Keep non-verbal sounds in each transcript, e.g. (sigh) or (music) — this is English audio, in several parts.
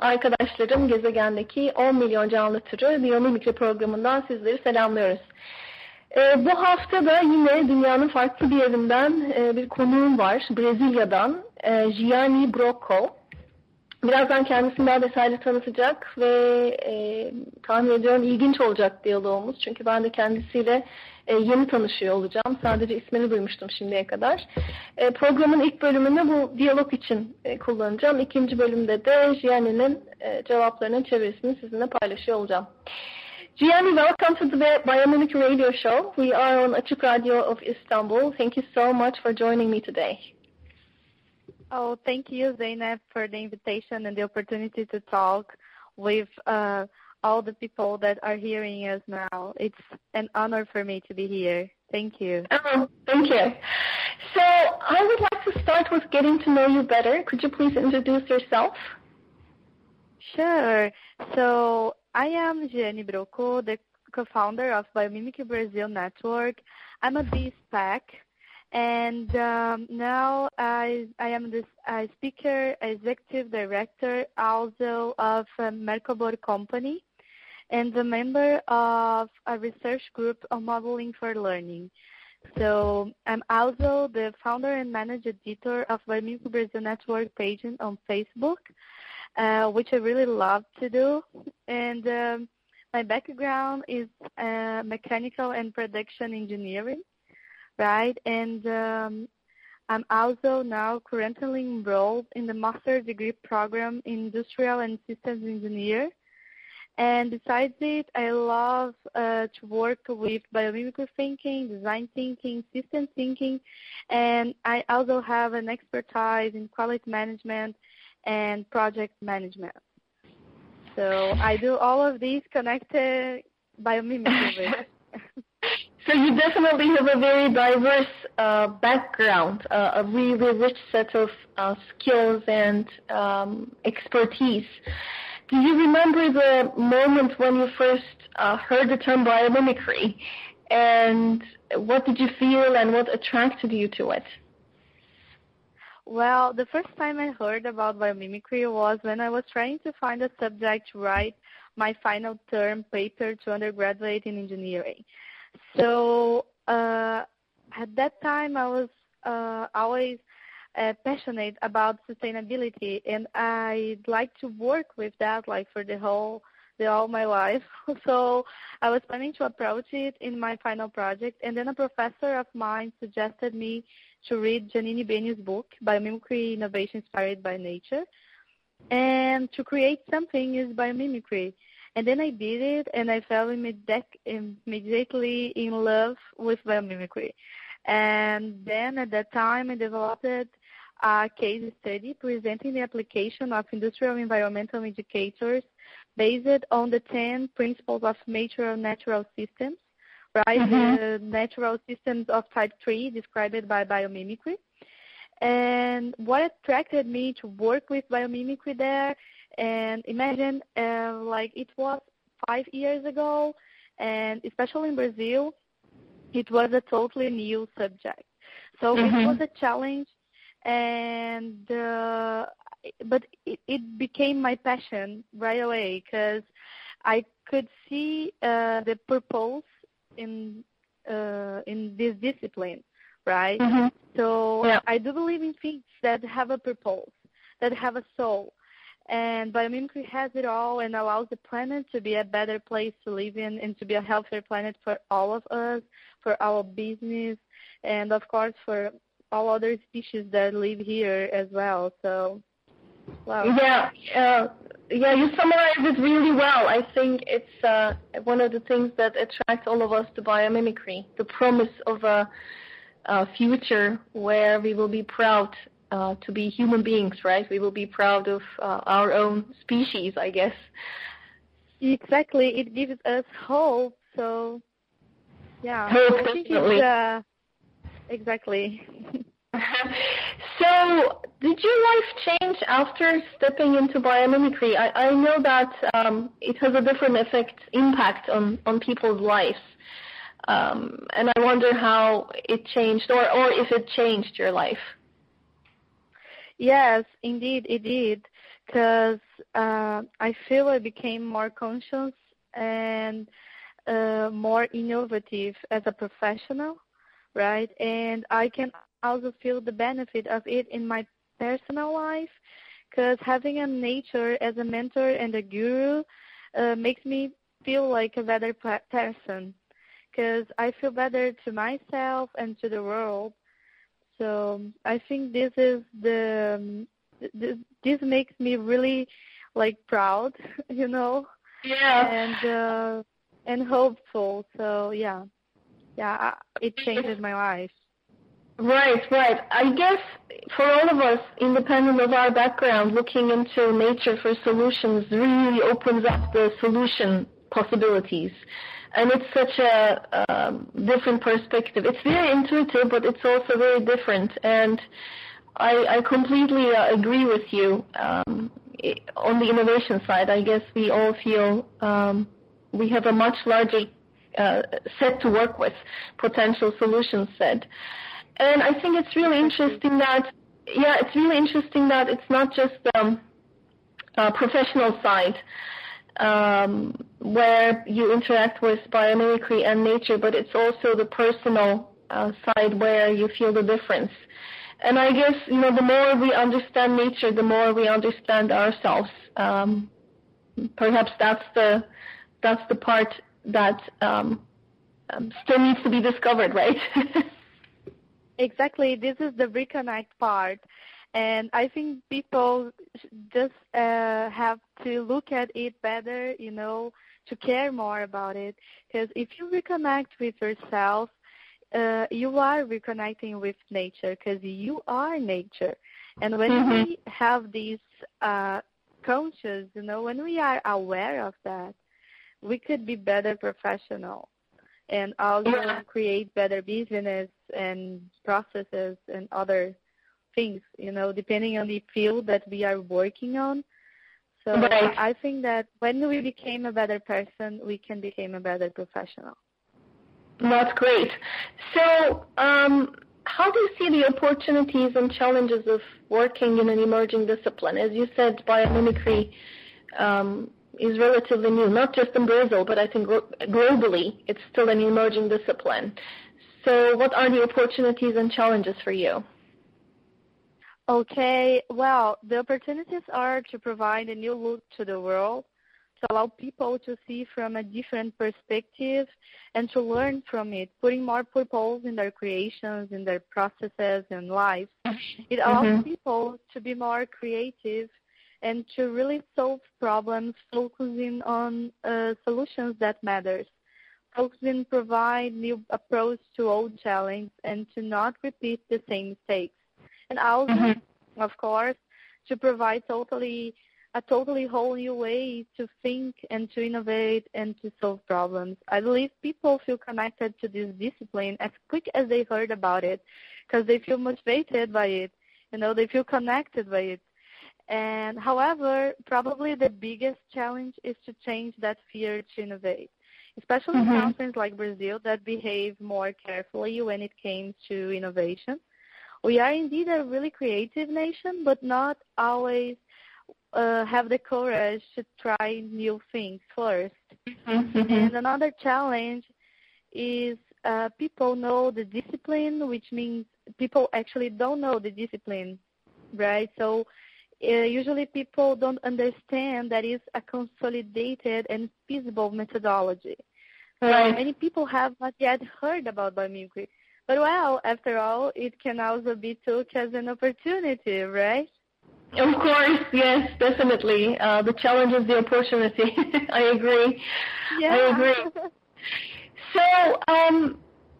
Arkadaşlarım gezegendeki 10 milyon canlı türü biyomimikri programından sizleri selamlıyoruz. Ee, bu hafta da yine dünyanın farklı bir yerinden e, bir konuğum var. Brezilya'dan e, Gianni Brocco. Birazdan kendisini daha detaylı tanıtacak ve e, tahmin ediyorum ilginç olacak diyalogumuz. Çünkü ben de kendisiyle e, yeni tanışıyor olacağım. Sadece ismini duymuştum şimdiye kadar. E, programın ilk bölümünü bu diyalog için e, kullanacağım. İkinci bölümde de Gianni'nin e, cevaplarının çevirisini sizinle paylaşıyor olacağım. Gianni, welcome to the Biomimicry Radio Show. We are on Açık Radio of Istanbul. Thank you so much for joining me today. Oh, thank you, Zeynep, for the invitation and the opportunity to talk with uh, all the people that are hearing us now. It's an honor for me to be here. Thank you. Oh, thank you. So I would like to start with getting to know you better. Could you please introduce yourself? Sure. So I am Gianni Brocco, the co-founder of Biomimicry Brazil Network. I'm a BSPAC, and um, now I, I am the uh, speaker, executive director also of a Mercobor company and a member of a research group on modeling for learning. So I'm also the founder and manager editor of Biomimicry Brazil Network page on Facebook, uh, which I really love to do. And um, my background is uh, mechanical and production engineering right? And um, I'm also now currently enrolled in the master degree program in industrial and systems engineer. And besides it, I love uh, to work with biomimicry thinking, design thinking, system thinking, and I also have an expertise in quality management and project management. So I do all of these connected biomimicry. (laughs) So you definitely have a very diverse uh, background, uh, a really rich set of uh, skills and um, expertise. Do you remember the moment when you first uh, heard the term biomimicry, and what did you feel and what attracted you to it? Well, the first time I heard about biomimicry was when I was trying to find a subject to write my final term paper to undergraduate in engineering. So uh, at that time, I was uh, always uh, passionate about sustainability, and I'd like to work with that, like for the whole, the all my life. (laughs) so I was planning to approach it in my final project, and then a professor of mine suggested me to read Janine Benyus' book, Biomimicry Innovation Inspired by Nature, and to create something is biomimicry. And then I did it, and I fell immediately in love with biomimicry. And then at that time, I developed a case study presenting the application of industrial environmental indicators based on the 10 principles of nature natural systems, right? Mm-hmm. The natural systems of type 3 described by biomimicry. And what attracted me to work with biomimicry there and imagine, uh, like it was five years ago, and especially in Brazil, it was a totally new subject. So mm-hmm. it was a challenge, and uh, but it, it became my passion right away because I could see uh, the purpose in uh, in this discipline, right? Mm-hmm. So yeah. I do believe in things that have a purpose, that have a soul, and biomimicry has it all and allows the planet to be a better place to live in and to be a healthier planet for all of us, for our business, and of course for all other species that live here as well. So Wow. Yeah, uh, yeah, you summarized it really well. I think it's uh, one of the things that attracts all of us to biomimicry, the promise of a, a future where we will be proud uh, to be human beings, right? We will be proud of uh, our own species, I guess. Exactly. It gives us hope. So, yeah. (laughs) Hope, definitely. Uh, exactly. (laughs) so, did your life change after stepping into biomimicry? I, I know that um, it has a different effect, impact on, on people's lives. Um, and I wonder how it changed, or, or if it changed your life. Yes, indeed, it did. Because uh, I feel I became more conscious and uh, more innovative as a professional, right? And I can also feel the benefit of it in my personal life because having a nature as a mentor and a guru uh, makes me feel like a better person because I feel better to myself and to the world. So I think this is the um, this, this makes me really like proud, (laughs) you know. Yeah. And uh, and hopeful. So yeah, yeah, it changes my life. Right, right. I guess for all of us, independent of our background, looking into nature for solutions really opens up the solution possibilities. And it's such a um, different perspective. It's very intuitive, but it's also very different. And I, I completely uh, agree with you. Um, on the innovation side, I guess we all feel um, we have a much larger uh, set to work with, potential solution set. And I think it's really interesting that, yeah, it's really interesting that it's not just the um, uh, professional side um, where you interact with biomimicry and nature, but it's also the personal uh, side where you feel the difference. And I guess you know the more we understand nature, the more we understand ourselves. Um, perhaps that's the that's the part that um, um still needs to be discovered, right? (laughs) Exactly. This is the reconnect part. And I think people just uh, have to look at it better, you know, to care more about it. Because if you reconnect with yourself, uh, you are reconnecting with nature because you are nature. And when mm-hmm. we have this uh, conscious, you know, when we are aware of that, we could be better professional and also yeah. create better business and processes and other things, you know, depending on the field that we are working on. So right. I think that when we became a better person, we can become a better professional. That's great. So um, how do you see the opportunities and challenges of working in an emerging discipline? As you said, biomimicry um, is relatively new, not just in Brazil, but I think globally it's still an emerging discipline. So what are the opportunities and challenges for you? Okay, well, the opportunities are to provide a new look to the world, to allow people to see from a different perspective and to learn from it, putting more purpose in their creations, in their processes and lives. It allows mm-hmm. people to be more creative and to really solve problems focusing on uh, solutions that matters. Focusing provide new approach to old challenges and to not repeat the same mistakes. And also, mm-hmm. of course, to provide totally a totally whole new way to think and to innovate and to solve problems. I believe people feel connected to this discipline as quick as they heard about it because they feel motivated by it. You know, they feel connected by it. And however, probably the biggest challenge is to change that fear to innovate, especially mm-hmm. in countries like Brazil that behave more carefully when it came to innovation. We are indeed a really creative nation, but not always uh, have the courage to try new things 1st mm-hmm. And another challenge is uh, people know the discipline, which means people actually don't know the discipline, right? So uh, usually people don't understand that it's a consolidated and feasible methodology. Right. many people have not yet heard about biomimicry. But well, after all, it can also be took as an opportunity, right? Of course, yes, definitely. Uh, the challenge is the opportunity. (laughs) I agree. Yeah. I agree. So, um,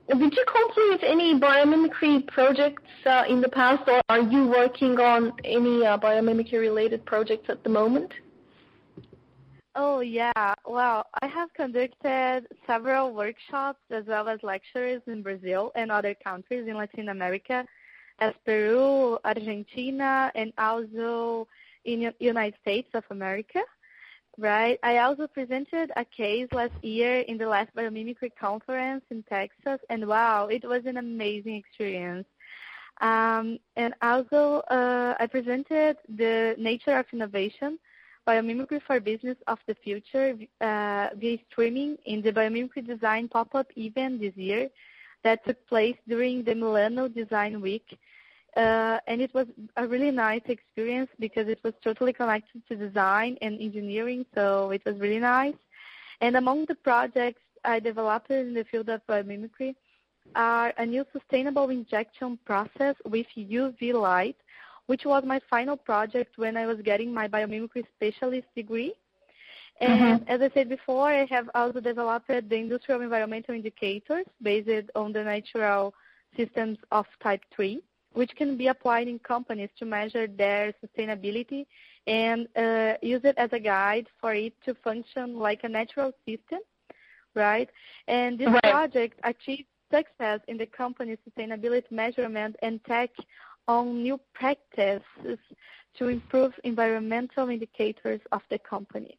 did you complete any biomimicry projects uh, in the past, or are you working on any uh, biomimicry related projects at the moment? Oh yeah, well, I have conducted several workshops as well as lectures in Brazil and other countries in Latin America, as Peru, Argentina, and also in United States of America. Right. I also presented a case last year in the last biomimicry conference in Texas, and wow, it was an amazing experience. Um, and also, uh, I presented the nature of innovation, biomimicry for business of the future uh, via streaming in the biomimicry design pop-up event this year that took place during the Milano Design Week uh, and it was a really nice experience because it was totally connected to design and engineering, so it was really nice. And among the projects I developed in the field of biomimicry are a new sustainable injection process with UV light, which was my final project when I was getting my biomimicry specialist degree. And mm-hmm. as I said before, I have also developed the industrial environmental indicators based on the natural systems of type 3 which can be applied in companies to measure their sustainability and uh, use it as a guide for it to function like a natural system, right? And this right. project achieved success in the company's sustainability measurement and tech on new practices to improve environmental indicators of the company.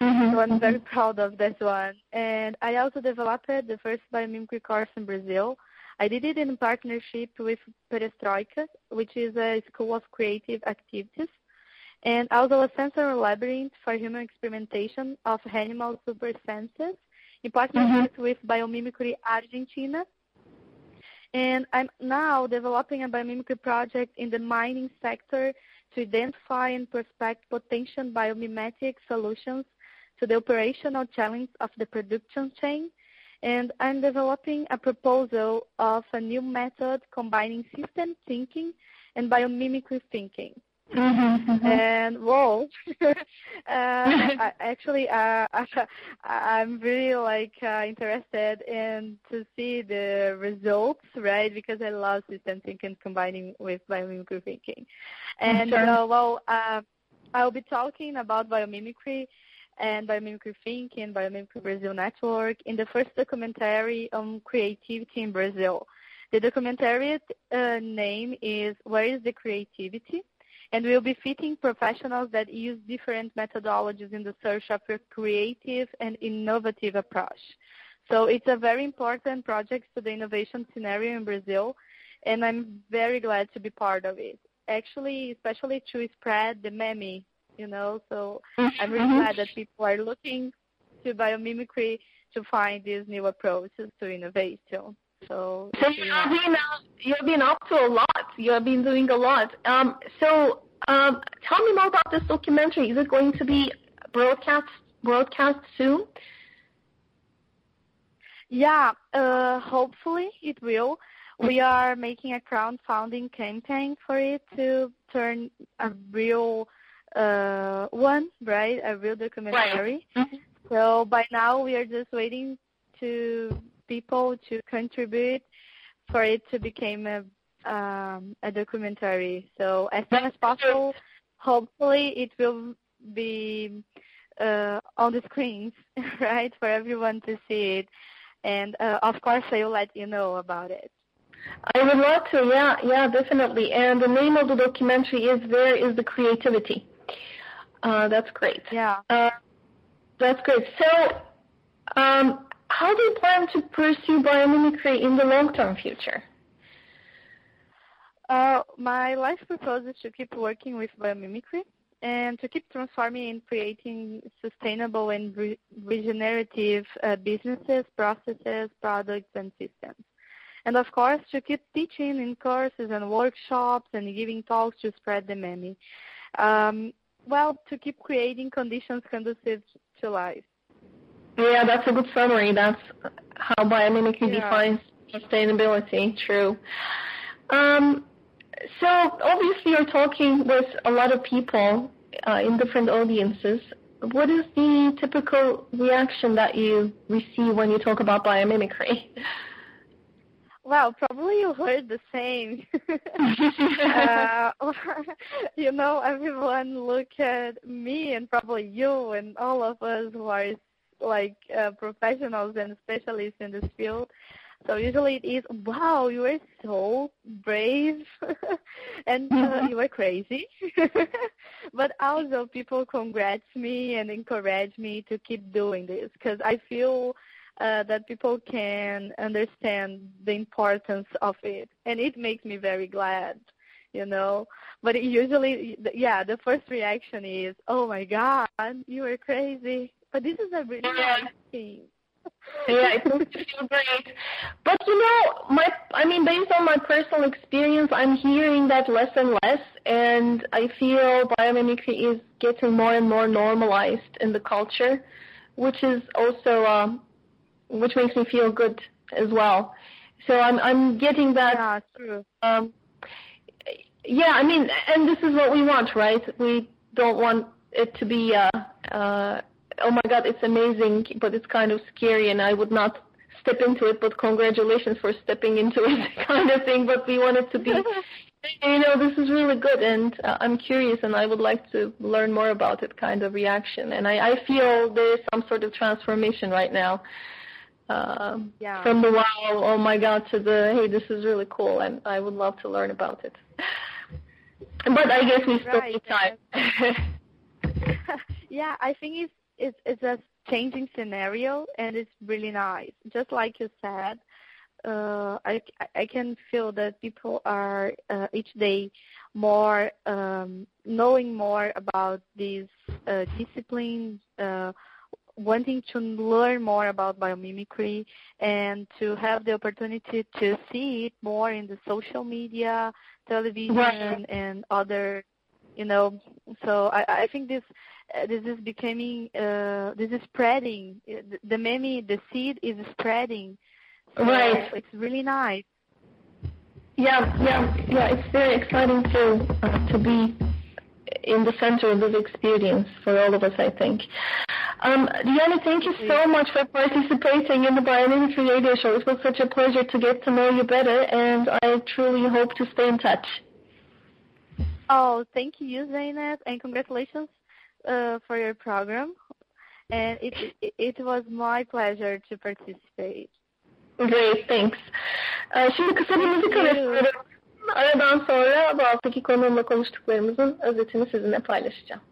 Mm-hmm, so I'm mm-hmm. very proud of this one. And I also developed the first biomimicry course in Brazil I did it in partnership with Perestroika, which is a school of creative activities, and also a sensory labyrinth for human experimentation of animal super senses in partnership mm-hmm. with Biomimicry Argentina. And I'm now developing a biomimicry project in the mining sector to identify and prospect potential biomimetic solutions to the operational challenge of the production chain and I'm developing a proposal of a new method combining system thinking and biomimicry thinking. Mm-hmm, mm-hmm. And whoa, (laughs) uh, (laughs) I, actually, uh, (laughs) I, am really like uh, interested in to see the results, right? Because I love system thinking combining with biomimicry thinking. And sure. uh, well, uh, I'll be talking about biomimicry and Biomimicry Thinking, Biomimicry Brazil Network in the first documentary on creativity in Brazil. The documentary uh, name is Where is the Creativity? And we'll be fitting professionals that use different methodologies in the search of a creative and innovative approach. So it's a very important project to the innovation scenario in Brazil, and I'm very glad to be part of it. Actually, especially to spread the meme you know. So I'm really mm-hmm. glad that people are looking to biomimicry to find these new approaches to innovation. So, so you have been uh, you've been up to a lot. You have been doing a lot. Um, so um, tell me more about this documentary. Is it going to be broadcast broadcast soon? Yeah, uh, hopefully it will. We are making a crowdfunding campaign for it to turn a real uh, one, right? A real documentary. Right. Mm-hmm. So by now we are just waiting to people to contribute for it to become a um, a documentary. So as soon as possible, hopefully it will be uh, on the screens, (laughs) right, for everyone to see it. And uh, of course, I will let you know about it. I would love to, yeah, yeah, definitely. And the name of the documentary is Where is the Creativity? Uh, that's great. Yeah. Uh, that's great. So, um, how do you plan to pursue biomimicry in the long-term future? Uh, my life purpose is to keep working with biomimicry and to keep transforming and creating sustainable and re- regenerative uh, businesses, processes, products, and systems. And of course, to keep teaching in courses and workshops and giving talks to spread the meme. Um, well, to keep creating conditions conducive to life. Yeah, that's a good summary. That's how biomimicry yeah. defines sustainability. True. Um, so obviously you're talking with a lot of people uh, in different audiences. What is the typical reaction that you receive when you talk about biomimicry? (laughs) Well, probably you heard the same. (laughs) uh, (laughs) you know, everyone look at me and probably you and all of us who are like uh, professionals and specialists in this field. So usually it is, wow, you are so brave (laughs) and uh, mm-hmm. you are crazy. (laughs) but also people congrats me and encourage me to keep doing this because I feel uh, that people can understand the importance of it, and it makes me very glad, you know. But usually, yeah, the first reaction is, "Oh my God, you are crazy!" But this is a really nice thing. (laughs) yeah, it makes me feel great. But you know, my I mean, based on my personal experience, I'm hearing that less and less, and I feel biomimicry is getting more and more normalized in the culture, which is also um, which makes me feel good as well. So I'm I'm getting that. Yeah, true. Um, yeah, I mean, and this is what we want, right? We don't want it to be, uh, uh, oh my God, it's amazing, but it's kind of scary, and I would not step into it. But congratulations for stepping into (laughs) it, kind of thing. But we want it to be. (laughs) you know, this is really good, and uh, I'm curious, and I would like to learn more about it. Kind of reaction, and I, I feel there is some sort of transformation right now uh, yeah. from the wow, oh my god, to the hey, this is really cool, and I would love to learn about it. But I guess we still right, need time. (laughs) yeah, I think it's, it's it's a changing scenario, and it's really nice. Just like you said, uh, I I can feel that people are uh, each day more um, knowing more about these uh, disciplines. Uh, wanting to learn more about biomimicry and to have the opportunity to see it more in the social media, television, right. and other, you know. So I, I think this uh, this is becoming uh, this is spreading. The, the meme, the seed is spreading. So right. It's really nice. Yeah, yeah, yeah. It's very exciting to uh, to be in the center of this experience for all of us, I think. Um, Diana, thank you so much for participating in the Biomimicry Radio Show. It was such a pleasure to get to know you better, and I truly hope to stay in touch. Oh, thank you, Zeynep, and congratulations uh, for your program. And it, it, it was my pleasure to participate. Great, thanks. Uh, şimdi kısa bir müzik arası Aradan sonra bu haftaki konuğumla konuştuklarımızın özetini sizinle paylaşacağım.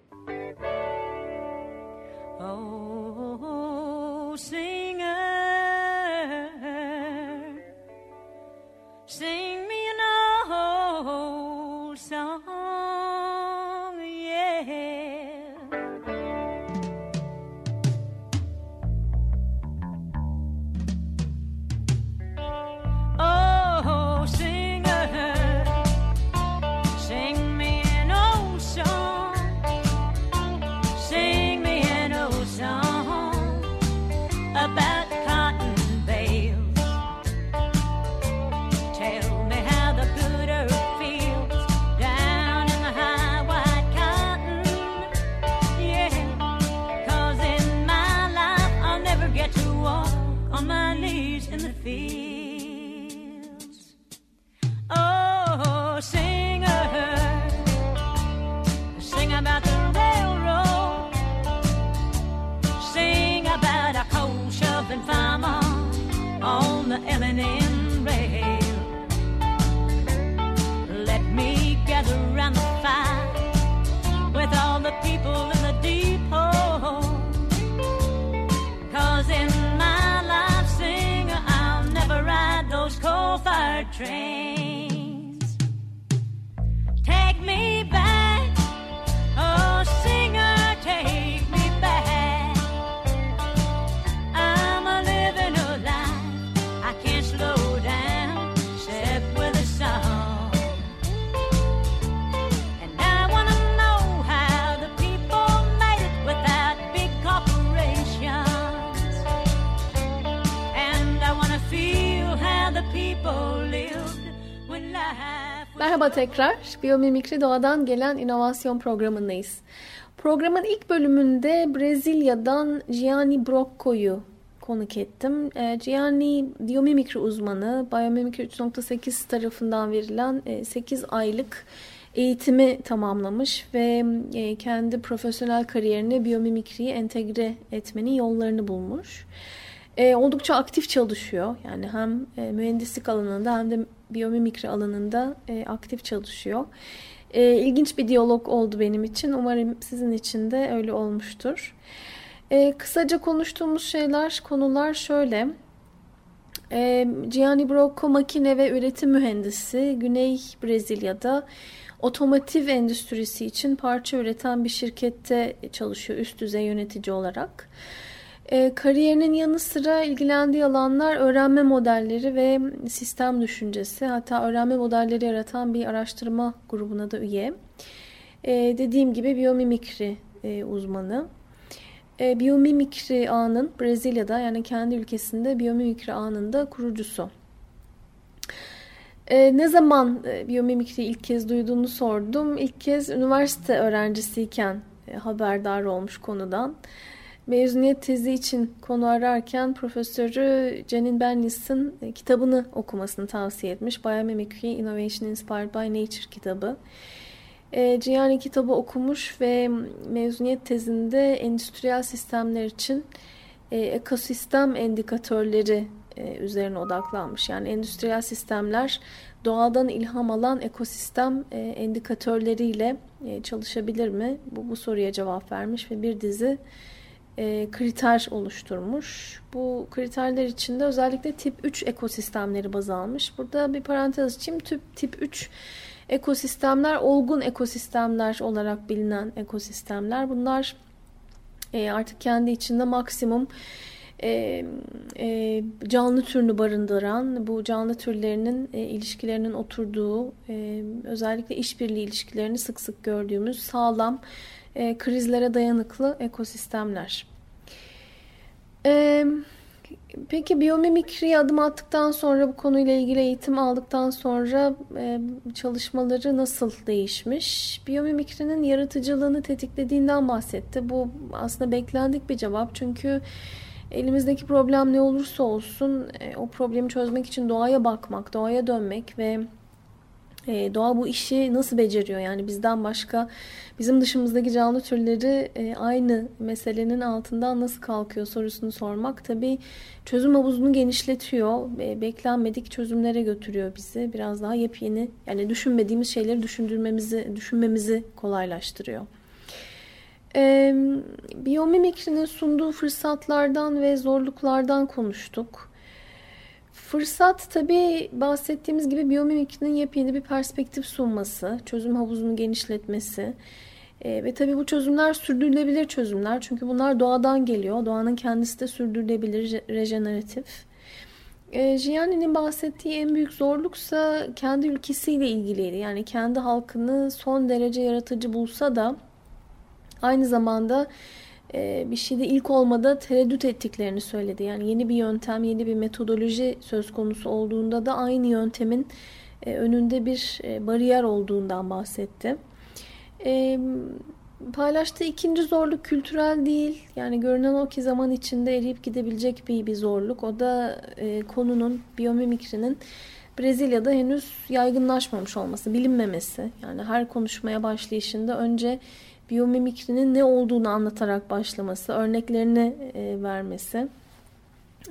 on my knees in the field. Merhaba tekrar. Biyomimikri Doğadan Gelen İnovasyon Programı'ndayız. Programın ilk bölümünde Brezilya'dan Gianni Brocco'yu konuk ettim. E, Gianni biyomimikri uzmanı, Biyomimikri 3.8 tarafından verilen 8 e, aylık eğitimi tamamlamış ve e, kendi profesyonel kariyerine biyomimikriyi entegre etmenin yollarını bulmuş. oldukça aktif çalışıyor. Yani hem mühendislik alanında hem de biyomimikri alanında aktif çalışıyor. İlginç bir diyalog oldu benim için. Umarım sizin için de öyle olmuştur. E, kısaca konuştuğumuz şeyler, konular şöyle. E, Gianni Brocco makine ve üretim mühendisi Güney Brezilya'da otomotiv endüstrisi için parça üreten bir şirkette çalışıyor üst düzey yönetici olarak. E, kariyerinin yanı sıra ilgilendiği alanlar öğrenme modelleri ve sistem düşüncesi. Hatta öğrenme modelleri yaratan bir araştırma grubuna da üye. E, dediğim gibi biyomimikri e, uzmanı e, biyomimikri ağının Brezilya'da yani kendi ülkesinde biyomimikri ağının da kurucusu. E, ne zaman e, biyomimikri ilk kez duyduğunu sordum. İlk kez üniversite öğrencisiyken e, haberdar olmuş konudan. Mezuniyet tezi için konu ararken profesörü Janine Bennis'in e, kitabını okumasını tavsiye etmiş. Biomimicry Innovation Inspired by Nature kitabı. E, kitabı okumuş ve mezuniyet tezinde endüstriyel sistemler için e, ekosistem endikatörleri e, üzerine odaklanmış. Yani endüstriyel sistemler doğadan ilham alan ekosistem e, endikatörleriyle e, çalışabilir mi? Bu, bu soruya cevap vermiş ve bir dizi e, kriter oluşturmuş. Bu kriterler içinde özellikle tip 3 ekosistemleri baz almış. Burada bir parantez açayım. Tip, tip 3 ekosistemler olgun ekosistemler olarak bilinen ekosistemler. Bunlar e, artık kendi içinde maksimum e, e, canlı türünü barındıran, bu canlı türlerinin e, ilişkilerinin oturduğu, e, özellikle işbirliği ilişkilerini sık sık gördüğümüz sağlam, e, krizlere dayanıklı ekosistemler. Evet. Peki biyomimikriye adım attıktan sonra bu konuyla ilgili eğitim aldıktan sonra e, çalışmaları nasıl değişmiş? Biyomimikrinin yaratıcılığını tetiklediğinden bahsetti. Bu aslında beklendik bir cevap çünkü elimizdeki problem ne olursa olsun e, o problemi çözmek için doğaya bakmak, doğaya dönmek ve e, doğa bu işi nasıl beceriyor? Yani bizden başka bizim dışımızdaki canlı türleri e, aynı meselenin altından nasıl kalkıyor sorusunu sormak tabii çözüm havuzunu genişletiyor. E, beklenmedik çözümlere götürüyor bizi. Biraz daha yepyeni yani düşünmediğimiz şeyleri düşündürmemizi, düşünmemizi kolaylaştırıyor. E, biyomimikrinin sunduğu fırsatlardan ve zorluklardan konuştuk. Fırsat tabii bahsettiğimiz gibi biyomimikrinin yepyeni bir perspektif sunması, çözüm havuzunu genişletmesi e, ve tabii bu çözümler sürdürülebilir çözümler. Çünkü bunlar doğadan geliyor. Doğanın kendisi de sürdürülebilir, rejeneratif. E, Gianni'nin bahsettiği en büyük zorluksa kendi ülkesiyle ilgiliydi. Yani kendi halkını son derece yaratıcı bulsa da aynı zamanda e, bir şeyde ilk olmada tereddüt ettiklerini söyledi. Yani yeni bir yöntem, yeni bir metodoloji söz konusu olduğunda da aynı yöntemin e, önünde bir e, bariyer olduğundan bahsetti. Paylaştığı ikinci zorluk kültürel değil. Yani görünen o ki zaman içinde eriyip gidebilecek bir, bir zorluk. O da konunun, biyomimikrinin Brezilya'da henüz yaygınlaşmamış olması, bilinmemesi. Yani her konuşmaya başlayışında önce biyomimikrinin ne olduğunu anlatarak başlaması, örneklerini e, vermesi.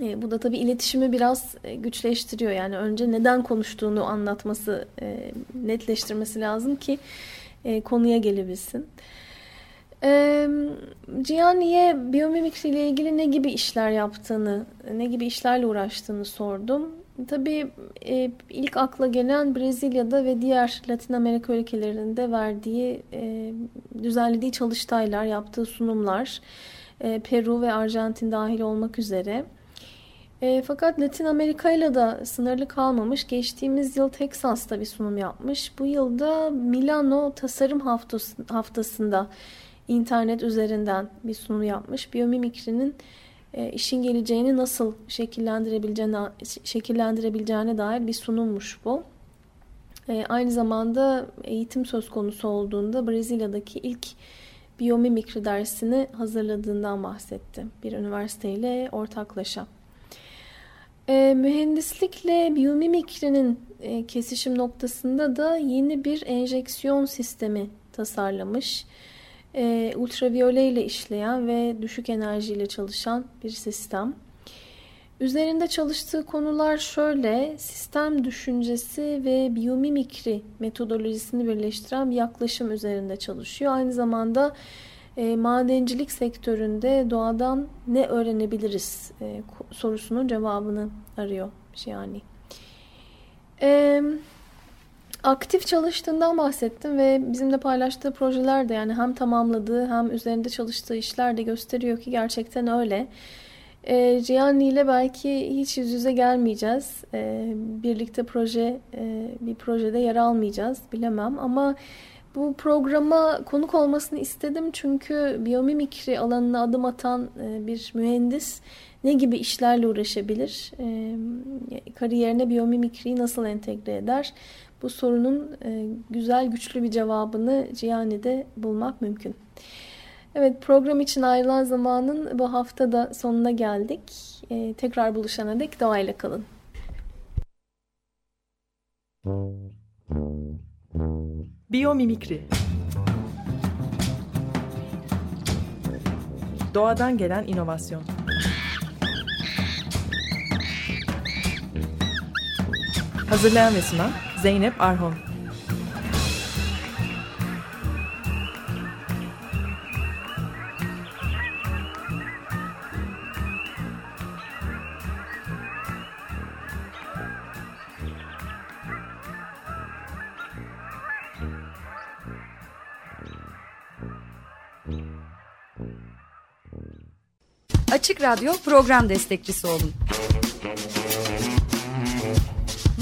E, bu da tabii iletişimi biraz e, güçleştiriyor. Yani önce neden konuştuğunu anlatması, e, netleştirmesi lazım ki e, konuya gelebilsin. E, Gianni'ye biyomimikri ile ilgili ne gibi işler yaptığını, ne gibi işlerle uğraştığını sordum. Tabii e, ilk akla gelen Brezilya'da ve diğer Latin Amerika ülkelerinde verdiği, e, düzenlediği çalıştaylar, yaptığı sunumlar, e, Peru ve Arjantin dahil olmak üzere. Fakat Latin Amerika ile de sınırlı kalmamış. Geçtiğimiz yıl Teksas'ta bir sunum yapmış. Bu yılda Milano Tasarım Haftası, Haftası'nda internet üzerinden bir sunum yapmış. Biyomimikrinin e, işin geleceğini nasıl şekillendirebileceğine, şekillendirebileceğine dair bir sunummuş bu. E, aynı zamanda eğitim söz konusu olduğunda Brezilya'daki ilk biyomimikri dersini hazırladığından bahsetti. Bir üniversiteyle ortaklaşa. E, mühendislikle biyomimikrinin e, kesişim noktasında da yeni bir enjeksiyon sistemi tasarlamış. Ultraviyole ile işleyen ve düşük enerjiyle çalışan bir sistem. Üzerinde çalıştığı konular şöyle, sistem düşüncesi ve biyomimikri metodolojisini birleştiren bir yaklaşım üzerinde çalışıyor. Aynı zamanda e, madencilik sektöründe doğadan ne öğrenebiliriz e, sorusunun cevabını arıyor yani. E, aktif çalıştığından bahsettim ve bizimle paylaştığı projeler de yani hem tamamladığı hem üzerinde çalıştığı işler de gösteriyor ki gerçekten öyle. E, Gianni ile belki hiç yüz yüze gelmeyeceğiz. E, birlikte proje e, bir projede yer almayacağız bilemem ama bu programa konuk olmasını istedim çünkü biyomimikri alanına adım atan e, bir mühendis ne gibi işlerle uğraşabilir? E, kariyerine biyomimikriyi nasıl entegre eder? Bu sorunun e, güzel güçlü bir cevabını Gianni'de bulmak mümkün. Evet program için ayrılan zamanın bu hafta da sonuna geldik. tekrar buluşana dek doğayla kalın. Biyomimikri Doğadan gelen inovasyon Hazırlayan ve sunan Zeynep Arhon Açık Radyo program destekçisi olun.